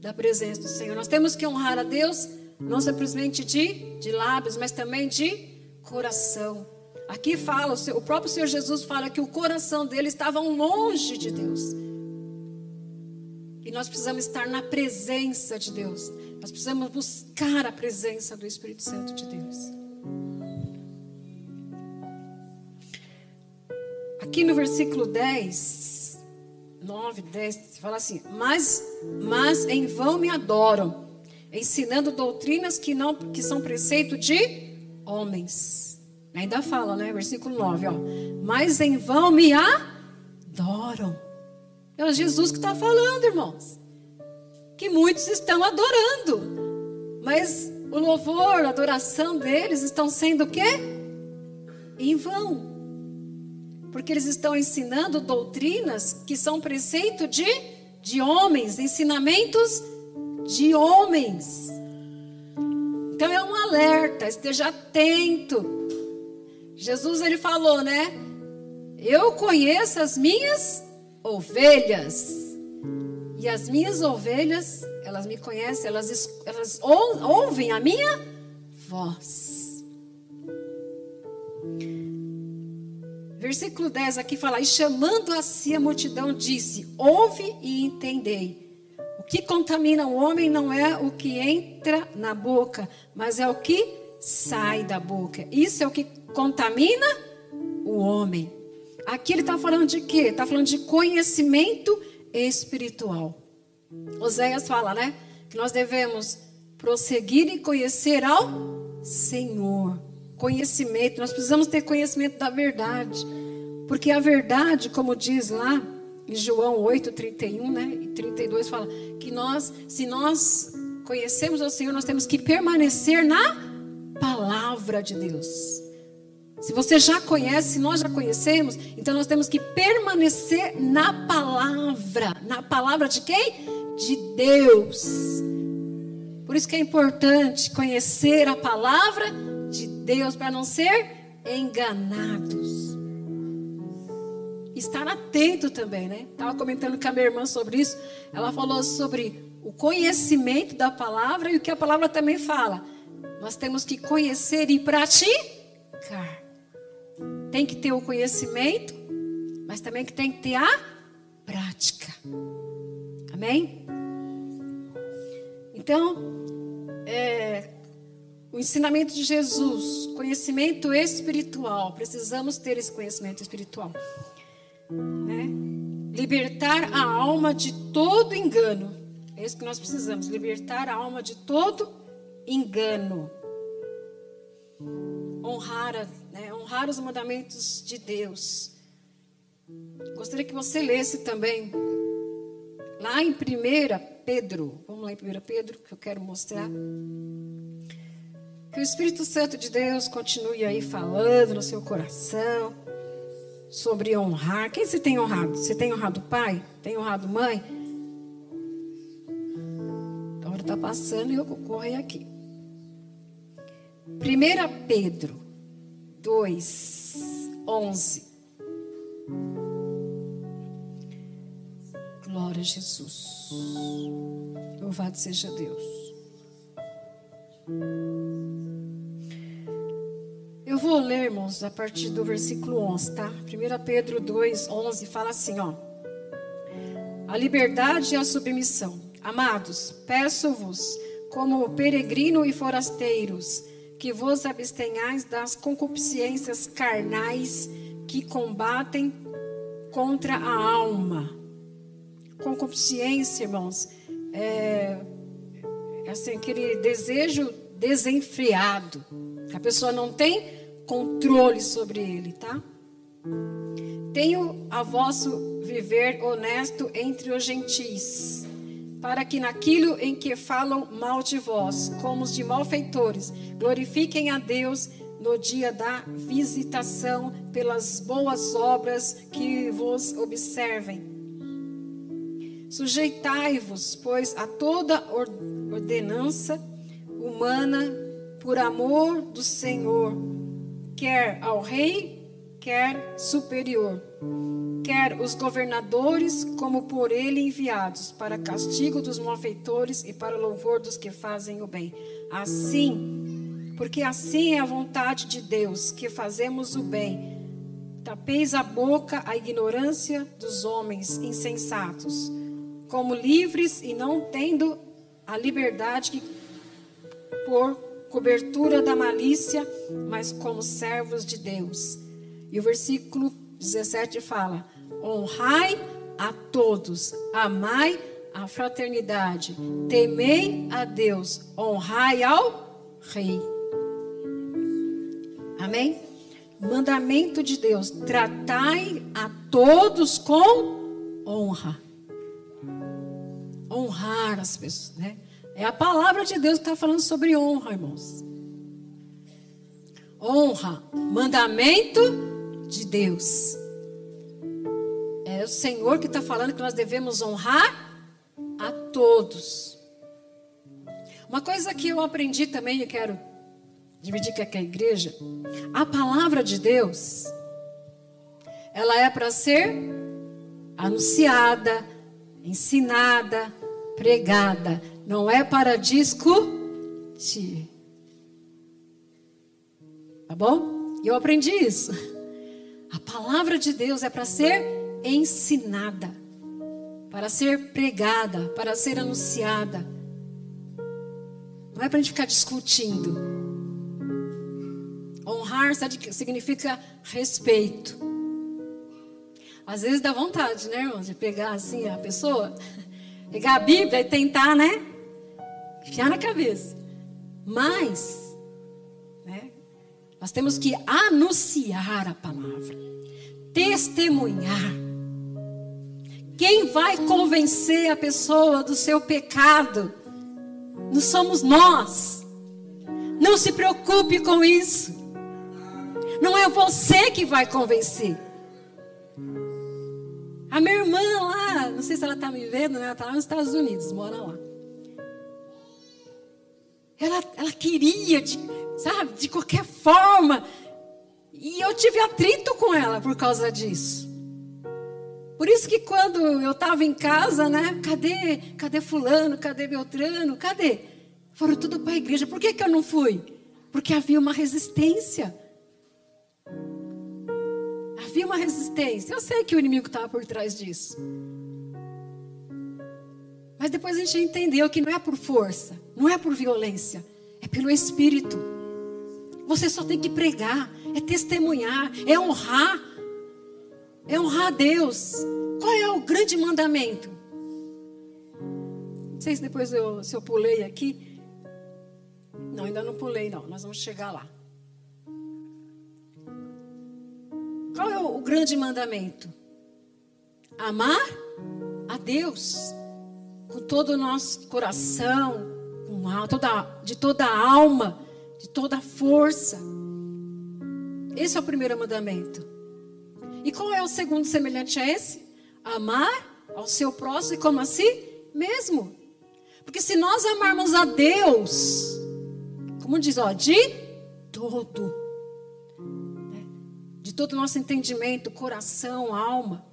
da presença do Senhor. Nós temos que honrar a Deus não simplesmente de, de lábios, mas também de coração. Aqui fala, o próprio Senhor Jesus fala que o coração dele estava longe de Deus. E nós precisamos estar na presença de Deus. Nós precisamos buscar a presença do Espírito Santo de Deus. Aqui no versículo 10, 9, 10, fala assim: Mas, mas em vão me adoram, ensinando doutrinas que, não, que são preceito de homens. Ainda fala, né? Versículo 9, ó. Mas em vão me adoram. É Jesus que está falando, irmãos. Que muitos estão adorando. Mas o louvor, a adoração deles estão sendo o quê? Em vão. Porque eles estão ensinando doutrinas que são preceito de, de homens, ensinamentos de homens. Então é um alerta, esteja atento Jesus ele falou, né? Eu conheço as minhas ovelhas. E as minhas ovelhas, elas me conhecem, elas, elas ouvem a minha voz. Versículo 10 aqui fala: E chamando a si a multidão, disse: Ouve e entendei. O que contamina o homem não é o que entra na boca, mas é o que sai da boca. Isso é o que contamina o homem. Aqui ele está falando de quê? Está falando de conhecimento espiritual. Oséias fala, né? Que nós devemos prosseguir e conhecer ao Senhor. Conhecimento, nós precisamos ter conhecimento da verdade. Porque a verdade, como diz lá em João 8, 31 né, e 32, fala que nós, se nós conhecemos ao Senhor, nós temos que permanecer na palavra de Deus. Se você já conhece, se nós já conhecemos, então nós temos que permanecer na palavra. Na palavra de quem? De Deus. Por isso que é importante conhecer a palavra de Deus para não ser enganados. Estar atento também, né? Estava comentando com a minha irmã sobre isso. Ela falou sobre o conhecimento da palavra e o que a palavra também fala. Nós temos que conhecer e praticar. Tem que ter o conhecimento, mas também que tem que ter a prática. Amém? Então, é, o ensinamento de Jesus, conhecimento espiritual, precisamos ter esse conhecimento espiritual. Né? Libertar a alma de todo engano. É isso que nós precisamos, libertar a alma de todo engano. Honrar a né, honrar os mandamentos de Deus. Gostaria que você lesse também, lá em 1 Pedro, vamos lá em 1 Pedro, que eu quero mostrar. Que o Espírito Santo de Deus continue aí falando no seu coração sobre honrar. Quem você tem honrado? Você tem honrado pai? Tem honrado mãe? A hora está passando e eu aqui. 1 Pedro 2, 11. Glória a Jesus. Louvado seja Deus. Eu vou ler, irmãos, a partir do versículo 11, tá? 1 Pedro 2, 11 fala assim, ó. A liberdade e a submissão. Amados, peço-vos, como peregrino e forasteiros, que vos abstenhais das concupiscências carnais que combatem contra a alma. Concupiscência, irmãos, é, é assim, aquele desejo desenfreado. A pessoa não tem controle sobre ele, tá? Tenho a vosso viver honesto entre os gentis para que naquilo em que falam mal de vós, como os de malfeitores, glorifiquem a Deus no dia da visitação pelas boas obras que vos observem. Sujeitai-vos, pois, a toda ordenança humana por amor do Senhor, quer ao rei, quer superior quer os governadores, como por ele enviados, para castigo dos malfeitores e para louvor dos que fazem o bem. Assim, porque assim é a vontade de Deus, que fazemos o bem. Tapeis a boca a ignorância dos homens insensatos, como livres e não tendo a liberdade por cobertura da malícia, mas como servos de Deus. E o versículo 17 fala: honrai a todos, amai a fraternidade, temei a Deus, honrai ao Rei. Amém? Mandamento de Deus: tratai a todos com honra. Honrar as pessoas, né? É a palavra de Deus que está falando sobre honra, irmãos. Honra, mandamento de Deus. É o Senhor que está falando que nós devemos honrar a todos. Uma coisa que eu aprendi também, e quero dividir com a igreja, a palavra de Deus, ela é para ser anunciada, ensinada, pregada, não é para discutir. Tá bom? Eu aprendi isso. A palavra de Deus é para ser ensinada, para ser pregada, para ser anunciada. Não é para a gente ficar discutindo. Honrar significa respeito. Às vezes dá vontade, né, irmão, de pegar assim a pessoa, pegar a Bíblia e tentar, né? enfiar na cabeça. Mas, né, nós temos que anunciar a palavra, testemunhar. Quem vai convencer a pessoa do seu pecado? Não somos nós. Não se preocupe com isso. Não é você que vai convencer. A minha irmã lá, não sei se ela está me vendo, né? ela está lá nos Estados Unidos, mora lá. Ela, ela queria, de, sabe, de qualquer forma. E eu tive atrito com ela por causa disso. Por isso que quando eu estava em casa, né? Cadê, cadê fulano, cadê Beltrano, cadê? Foram tudo para a igreja. Por que, que eu não fui? Porque havia uma resistência. Havia uma resistência. Eu sei que o inimigo estava por trás disso. Mas depois a gente entendeu que não é por força, não é por violência, é pelo Espírito. Você só tem que pregar, é testemunhar, é honrar. É honrar a Deus. Qual é o grande mandamento? Não sei se depois eu, se eu pulei aqui. Não, ainda não pulei, não. Nós vamos chegar lá. Qual é o, o grande mandamento? Amar a Deus com todo o nosso coração, com toda, de toda a alma, de toda a força. Esse é o primeiro mandamento. E qual é o segundo semelhante a esse? Amar ao seu próximo e como assim? Mesmo. Porque se nós amarmos a Deus, como diz, ó, de todo, né? de todo o nosso entendimento, coração, alma,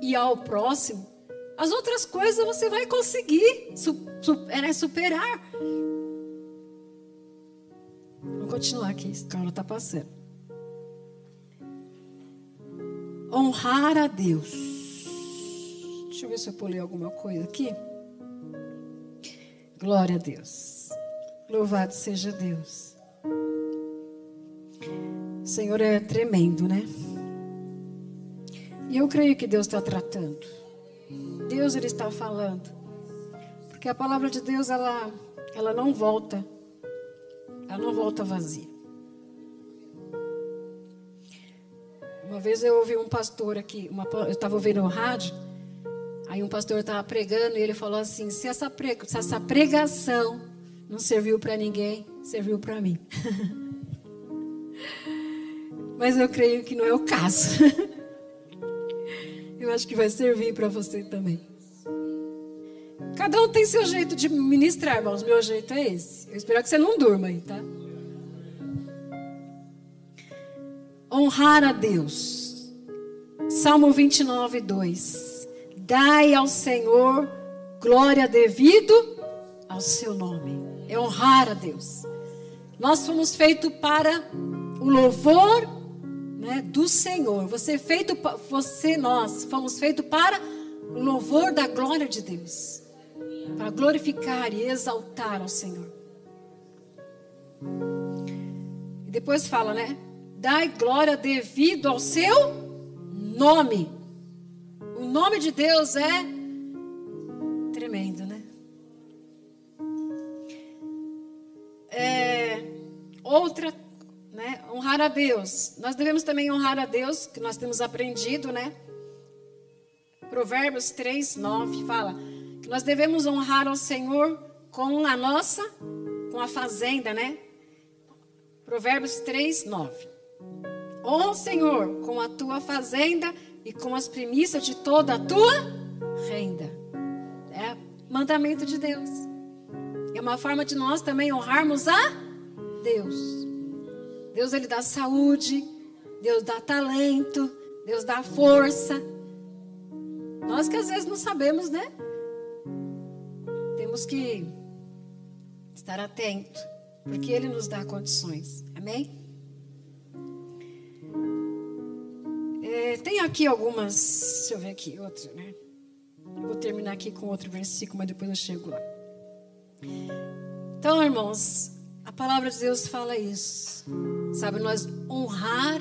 e ao próximo, as outras coisas você vai conseguir é, superar. Continuar aqui, esse cara está passando. Honrar a Deus. Deixa eu ver se eu pulei alguma coisa aqui. Glória a Deus. Louvado seja Deus. O Senhor é tremendo, né? E eu creio que Deus está tratando. Deus ele está falando. Porque a palavra de Deus ela ela não volta. Ela não volta vazia. Uma vez eu ouvi um pastor aqui, uma, eu estava ouvindo no rádio, aí um pastor estava pregando e ele falou assim: se essa, prega, se essa pregação não serviu para ninguém, serviu para mim. Mas eu creio que não é o caso. Eu acho que vai servir para você também. Cada um tem seu jeito de ministrar, irmãos. Meu jeito é esse. Eu espero que você não durma aí, tá? Honrar a Deus. Salmo 29, 2. Dai ao Senhor glória devido ao seu nome. É honrar a Deus. Nós fomos feitos para o louvor né, do Senhor. Você é feito, você, nós fomos feitos para o louvor da glória de Deus, para glorificar e exaltar ao Senhor. E depois fala, né? Dai glória devido ao seu nome. O nome de Deus é tremendo, né? É, outra né? Honrar a Deus. Nós devemos também honrar a Deus, que nós temos aprendido, né? Provérbios 3, 9 fala nós devemos honrar ao Senhor com a nossa, com a fazenda, né? Provérbios 3, 9. Honra o Senhor com a tua fazenda e com as primícias de toda a tua renda. É mandamento de Deus. É uma forma de nós também honrarmos a Deus. Deus ele dá saúde, Deus dá talento, Deus dá força. Nós que às vezes não sabemos, né? Que estar atento, porque ele nos dá condições. Amém? É, tem aqui algumas, deixa eu ver aqui, outra, né? Eu vou terminar aqui com outro versículo, mas depois eu chego lá. Então, irmãos, a palavra de Deus fala isso. Sabe, nós honrar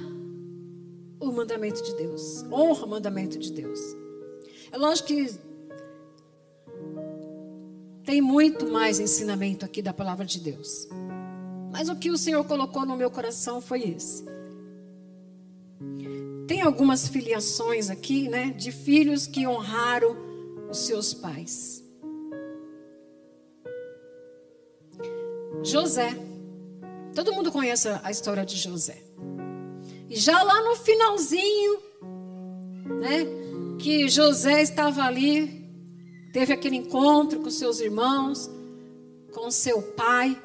o mandamento de Deus. Honra o mandamento de Deus. É lógico que tem muito mais ensinamento aqui da palavra de Deus. Mas o que o Senhor colocou no meu coração foi esse. Tem algumas filiações aqui, né, de filhos que honraram os seus pais. José. Todo mundo conhece a história de José. E já lá no finalzinho, né, que José estava ali, teve aquele encontro com seus irmãos, com seu pai.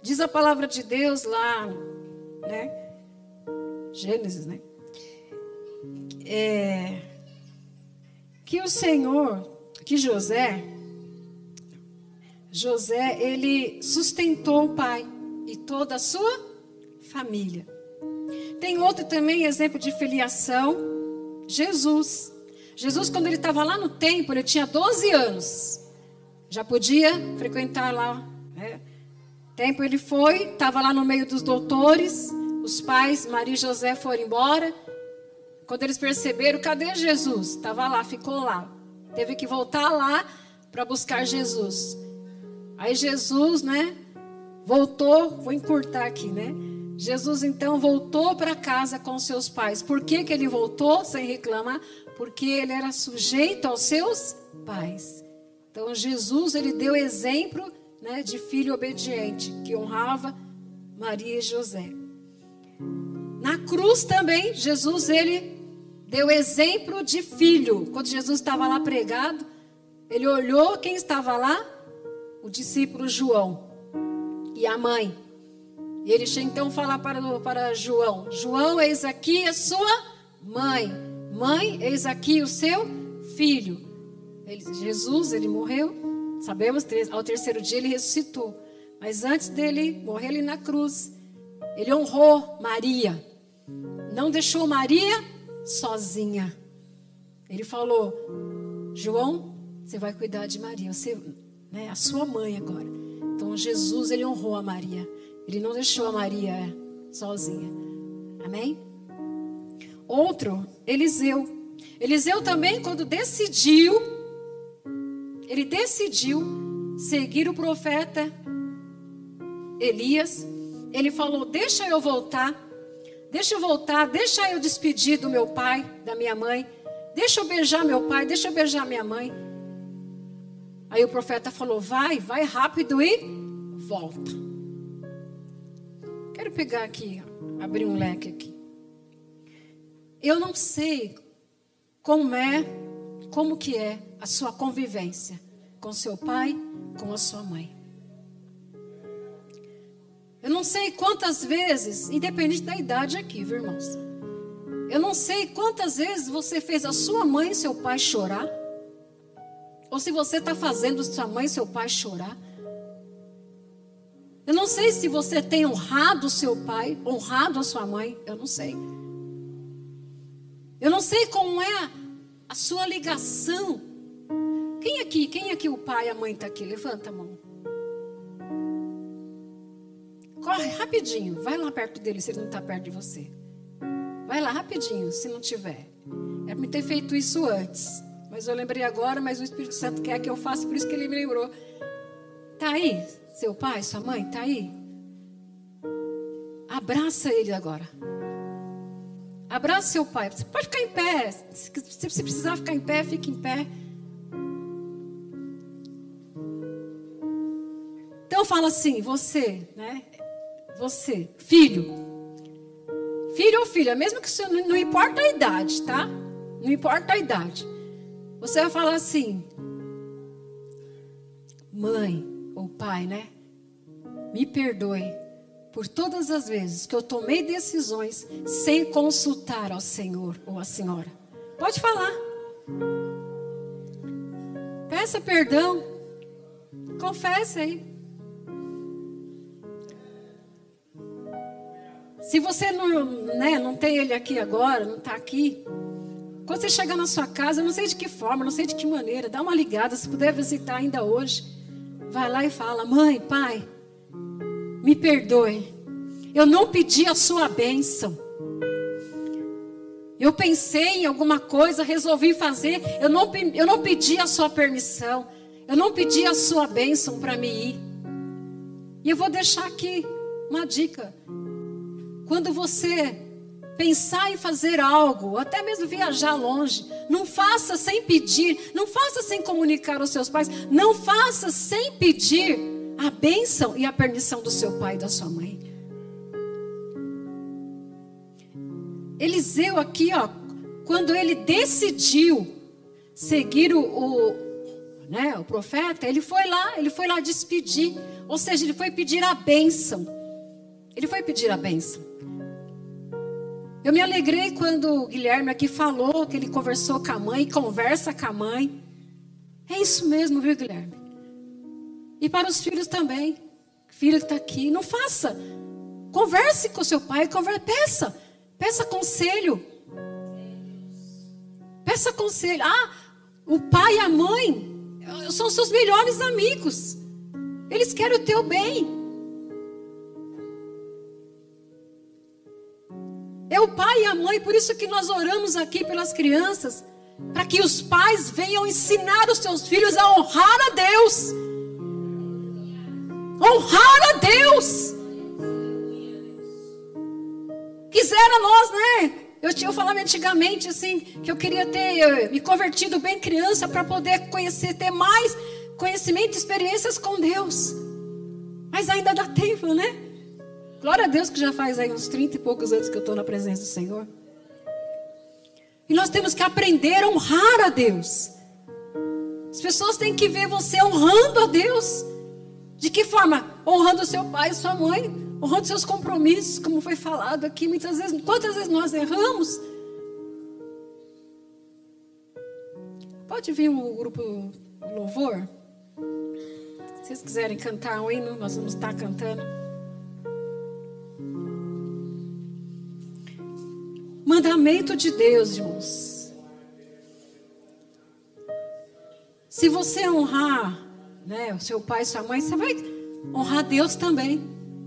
Diz a palavra de Deus lá, né? Gênesis, né? É, que o Senhor, que José, José, ele sustentou o pai e toda a sua família. Tem outro também exemplo de filiação, Jesus. Jesus, quando ele estava lá no templo, ele tinha 12 anos. Já podia frequentar lá. Né? Tempo ele foi, estava lá no meio dos doutores. Os pais, Maria e José, foram embora. Quando eles perceberam, cadê Jesus? Estava lá, ficou lá. Teve que voltar lá para buscar Jesus. Aí Jesus, né? Voltou, vou encurtar aqui, né? Jesus então voltou para casa com seus pais. Por que, que ele voltou sem reclamar? Porque ele era sujeito aos seus pais. Então Jesus ele deu exemplo né, de filho obediente que honrava Maria e José. Na cruz também Jesus ele deu exemplo de filho. Quando Jesus estava lá pregado, ele olhou quem estava lá, o discípulo João e a mãe. E ele então fala para, para João: João, eis aqui a sua mãe. Mãe, eis aqui o seu filho. Ele, Jesus, ele morreu. Sabemos, ao terceiro dia ele ressuscitou. Mas antes dele morrer ali na cruz, ele honrou Maria. Não deixou Maria sozinha. Ele falou: João, você vai cuidar de Maria, você, né, a sua mãe agora. Então Jesus ele honrou a Maria. Ele não deixou a Maria sozinha. Amém? Outro, Eliseu. Eliseu também, quando decidiu, ele decidiu seguir o profeta Elias. Ele falou: Deixa eu voltar, deixa eu voltar, deixa eu despedir do meu pai, da minha mãe, deixa eu beijar meu pai, deixa eu beijar minha mãe. Aí o profeta falou: Vai, vai rápido e volta. Quero pegar aqui, abrir um leque aqui. Eu não sei como é, como que é a sua convivência com seu pai, com a sua mãe. Eu não sei quantas vezes, independente da idade aqui, viu, irmãos? Eu não sei quantas vezes você fez a sua mãe e seu pai chorar. Ou se você está fazendo sua mãe e seu pai chorar. Eu não sei se você tem honrado seu pai, honrado a sua mãe, eu não sei. Eu não sei como é a sua ligação. Quem aqui, quem aqui o pai e a mãe está aqui? Levanta a mão. Corre rapidinho, vai lá perto dele se ele não está perto de você. Vai lá rapidinho, se não tiver. É me ter feito isso antes. Mas eu lembrei agora, mas o Espírito Santo quer que eu faça, por isso que ele me lembrou. Tá aí? Seu pai, sua mãe, tá aí? Abraça ele agora. Abraça seu pai. Você pode ficar em pé. Se você precisar ficar em pé, fique em pé. Então fala assim, você, né? Você, filho. Filho ou filha, mesmo que não, não importa a idade, tá? Não importa a idade. Você vai falar assim: Mãe, ou pai, né? Me perdoe por todas as vezes que eu tomei decisões sem consultar ao Senhor ou à senhora. Pode falar. Peça perdão. Confesse aí. Se você não, né, não tem ele aqui agora, não está aqui, quando você chegar na sua casa, não sei de que forma, não sei de que maneira, dá uma ligada, se puder visitar ainda hoje vai lá e fala: Mãe, pai, me perdoe. Eu não pedi a sua bênção. Eu pensei em alguma coisa, resolvi fazer. Eu não, eu não pedi a sua permissão. Eu não pedi a sua bênção para me ir. E eu vou deixar aqui uma dica. Quando você pensar em fazer algo, até mesmo viajar longe, não faça sem pedir, não faça sem comunicar aos seus pais, não faça sem pedir a bênção e a permissão do seu pai e da sua mãe. Eliseu aqui, ó, quando ele decidiu seguir o, o, né, o profeta, ele foi lá, ele foi lá despedir, ou seja, ele foi pedir a bênção. Ele foi pedir a bênção. Eu me alegrei quando o Guilherme aqui falou que ele conversou com a mãe, conversa com a mãe. É isso mesmo, viu, Guilherme? E para os filhos também. Filho que está aqui, não faça. Converse com seu pai, converse, peça. Peça conselho. Peça conselho. Ah, o pai e a mãe são seus melhores amigos. Eles querem o teu bem. É o pai e a mãe, por isso que nós oramos aqui pelas crianças, para que os pais venham ensinar os seus filhos a honrar a Deus. Honrar a Deus. Quisera nós, né? Eu tinha falado antigamente assim, que eu queria ter eh, me convertido bem criança para poder conhecer, ter mais conhecimento experiências com Deus. Mas ainda dá tempo, né? Glória a Deus que já faz aí uns 30 e poucos anos que eu estou na presença do Senhor. E nós temos que aprender a honrar a Deus. As pessoas têm que ver você honrando a Deus. De que forma? Honrando seu pai e sua mãe, honrando seus compromissos, como foi falado aqui muitas vezes. Quantas vezes nós erramos? Pode vir o grupo louvor? Se vocês quiserem cantar um hino, nós vamos estar cantando. Mandamento de Deus, irmãos. Se você honrar né, o seu pai sua mãe, você vai honrar Deus também.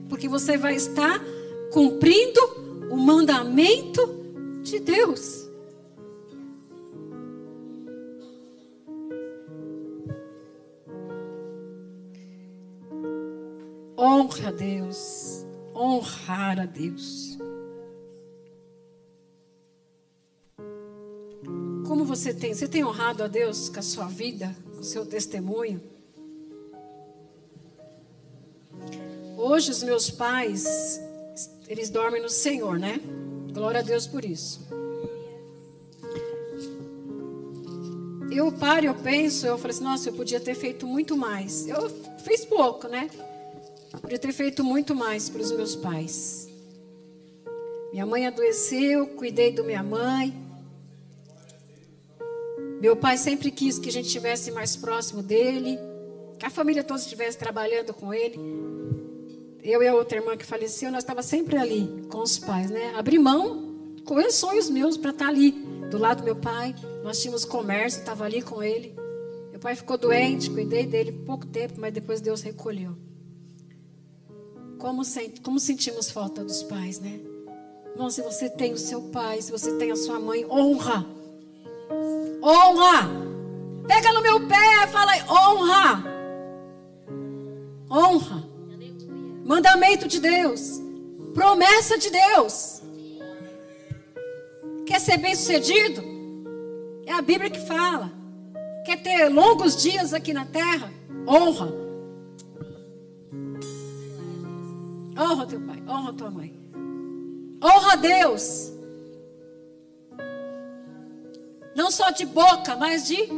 Porque você vai estar cumprindo o mandamento de Deus. Honra a Deus. Honrar a Deus. Como você tem? Você tem honrado a Deus com a sua vida, com o seu testemunho? Hoje os meus pais, eles dormem no Senhor, né? Glória a Deus por isso. Eu paro, eu penso, eu falei assim, nossa, eu podia ter feito muito mais. Eu fiz pouco, né? Podia ter feito muito mais para os meus pais. Minha mãe adoeceu, cuidei da minha mãe. Meu pai sempre quis que a gente estivesse mais próximo dele, que a família toda estivesse trabalhando com ele. Eu e a outra irmã que faleceu, nós estávamos sempre ali com os pais, né? Abri mão, com sonhos meus para estar tá ali, do lado do meu pai. Nós tínhamos comércio, estava ali com ele. Meu pai ficou doente, cuidei dele pouco tempo, mas depois Deus recolheu. Como, como sentimos falta dos pais, né? Irmão, se você tem o seu pai, se você tem a sua mãe, honra honra. Pega no meu pé fala honra. Honra. Mandamento de Deus. Promessa de Deus. Quer ser bem sucedido? É a Bíblia que fala. Quer ter longos dias aqui na terra? Honra. Honra teu pai, honra tua mãe. Honra Deus. Não só de boca, mas de,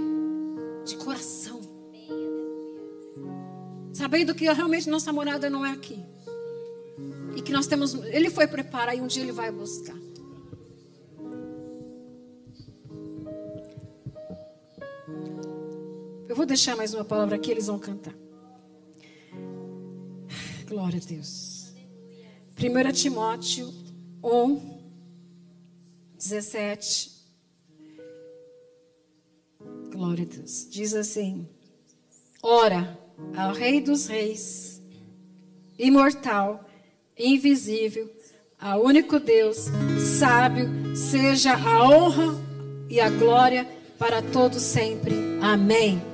de coração. Sabendo que realmente nossa morada não é aqui. E que nós temos. Ele foi preparar e um dia ele vai buscar. Eu vou deixar mais uma palavra aqui, eles vão cantar. Glória a Deus. 1 Timóteo 1, 17 Glória a Deus. Diz assim: Ora, ao Rei dos Reis, imortal, invisível, ao único Deus, sábio, seja a honra e a glória para todos sempre. Amém.